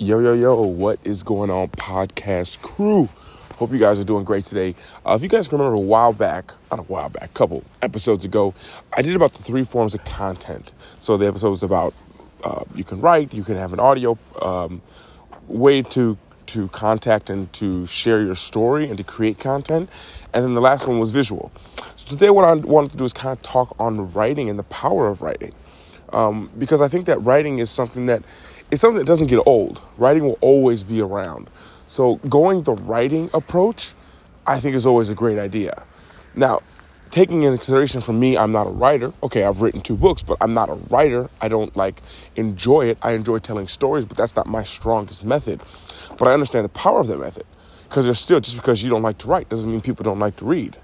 Yo, yo, yo, what is going on, podcast crew? Hope you guys are doing great today. Uh, if you guys remember a while back, not a while back, a couple episodes ago, I did about the three forms of content. So the episode was about uh, you can write, you can have an audio um, way to to contact and to share your story and to create content. And then the last one was visual. So today, what I wanted to do is kind of talk on writing and the power of writing, um, because I think that writing is something that it's something that doesn't get old. Writing will always be around. So going the writing approach, I think is always a great idea. Now, taking into consideration for me, I'm not a writer. Okay, I've written two books, but I'm not a writer. I don't like enjoy it. I enjoy telling stories, but that's not my strongest method. But I understand the power of that method because there's still just because you don't like to write doesn't mean people don't like to read.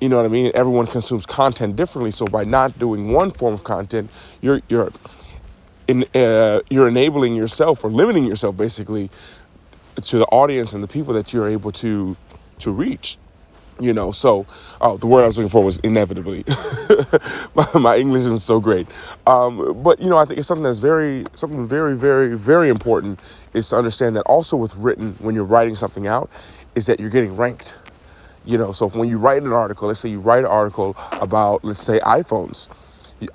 You know what I mean? Everyone consumes content differently. So by not doing one form of content, you're you're in, uh, you're enabling yourself or limiting yourself basically to the audience and the people that you're able to to reach you know? So oh the word i was looking for was inevitably. My, my, english isn't so great. Um, but you know i think it's something that's very something very very very important is to understand that also with written when you're writing something out is that you're getting ranked. You know so when you write an article let's say you write an article about let's say iphones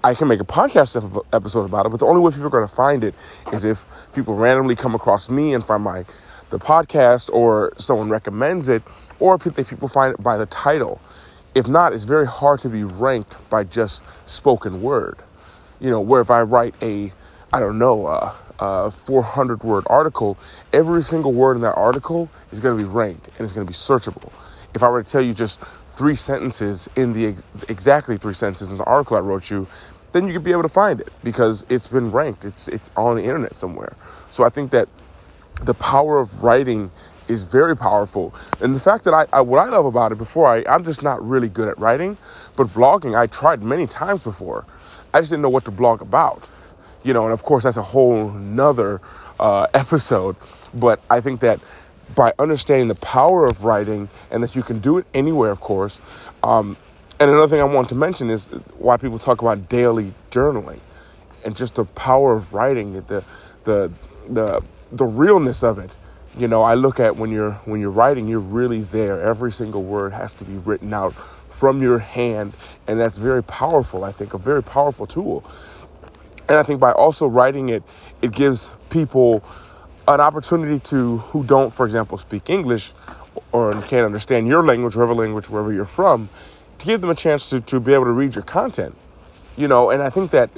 I can make a podcast episode about it, but the only way people are going to find it is if people randomly come across me and find my the podcast, or someone recommends it, or if people find it by the title. If not, it's very hard to be ranked by just spoken word. You know, where if I write a, I don't know, a, a 400 word article, every single word in that article is going to be ranked and it's going to be searchable. If I were to tell you just three sentences in the exactly three sentences in the article I wrote you, then you could be able to find it because it's been ranked. It's it's on the internet somewhere. So I think that the power of writing is very powerful. And the fact that I, I what I love about it before I I'm just not really good at writing, but blogging I tried many times before. I just didn't know what to blog about. You know, and of course that's a whole nother uh, episode. But I think that by understanding the power of writing and that you can do it anywhere, of course. Um, and another thing I want to mention is why people talk about daily journaling and just the power of writing, the the the the realness of it. You know, I look at when you're when you're writing, you're really there. Every single word has to be written out from your hand, and that's very powerful. I think a very powerful tool. And I think by also writing it, it gives people an opportunity to who don't, for example, speak English or can't understand your language, whatever language, wherever you're from, to give them a chance to, to be able to read your content. You know, and I think that,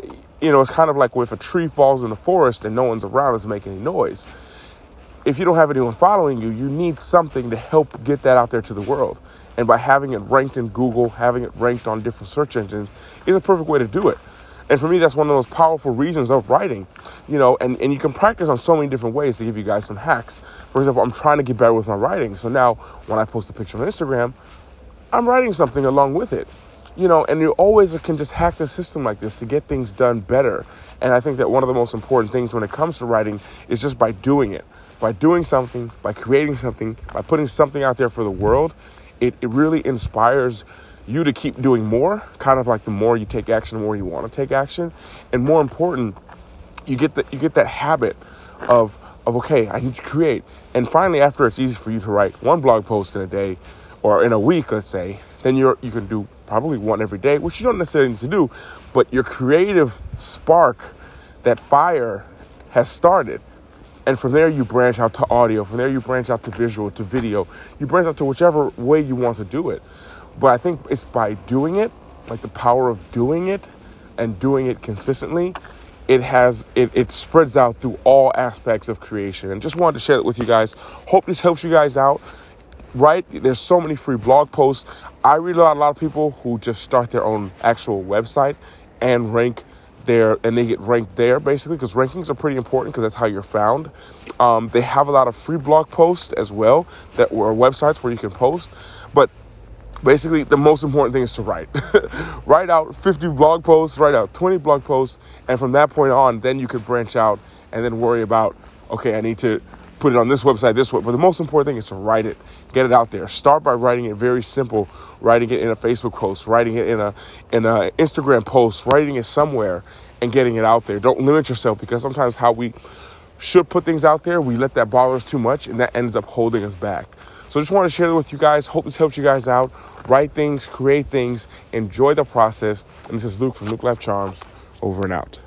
you know, it's kind of like if a tree falls in the forest and no one's around, it's making any noise. If you don't have anyone following you, you need something to help get that out there to the world. And by having it ranked in Google, having it ranked on different search engines is a perfect way to do it. And for me, that's one of the most powerful reasons of writing, you know, and, and you can practice on so many different ways to give you guys some hacks. For example, I'm trying to get better with my writing. So now when I post a picture on Instagram, I'm writing something along with it, you know, and you always can just hack the system like this to get things done better. And I think that one of the most important things when it comes to writing is just by doing it. By doing something, by creating something, by putting something out there for the world, it, it really inspires you to keep doing more, kind of like the more you take action, the more you want to take action. And more important, you get that you get that habit of of okay, I need to create. And finally after it's easy for you to write one blog post in a day or in a week, let's say, then you're you can do probably one every day, which you don't necessarily need to do, but your creative spark, that fire has started. And from there, you branch out to audio. From there, you branch out to visual, to video. You branch out to whichever way you want to do it. But I think it's by doing it, like the power of doing it and doing it consistently, it has it, it spreads out through all aspects of creation. And just wanted to share it with you guys. Hope this helps you guys out. Right? There's so many free blog posts. I read a lot, a lot of people who just start their own actual website and rank there and they get ranked there basically because rankings are pretty important because that's how you're found. Um, they have a lot of free blog posts as well that were websites where you can post. But basically the most important thing is to write. Write out 50 blog posts write out 20 blog posts and from that point on then you could branch out and then worry about okay i need to put it on this website this way but the most important thing is to write it. Get it out there. Start by writing it very simple. Writing it in a facebook post writing it in a in a instagram post writing it somewhere and getting it out there. Don't limit yourself because sometimes how we should put things out there, we let that bother us too much, and that ends up holding us back. So I just want to share that with you guys. Hope this helps you guys out. Write things, create things, enjoy the process. And this is Luke from Luke Life Charms. Over and out.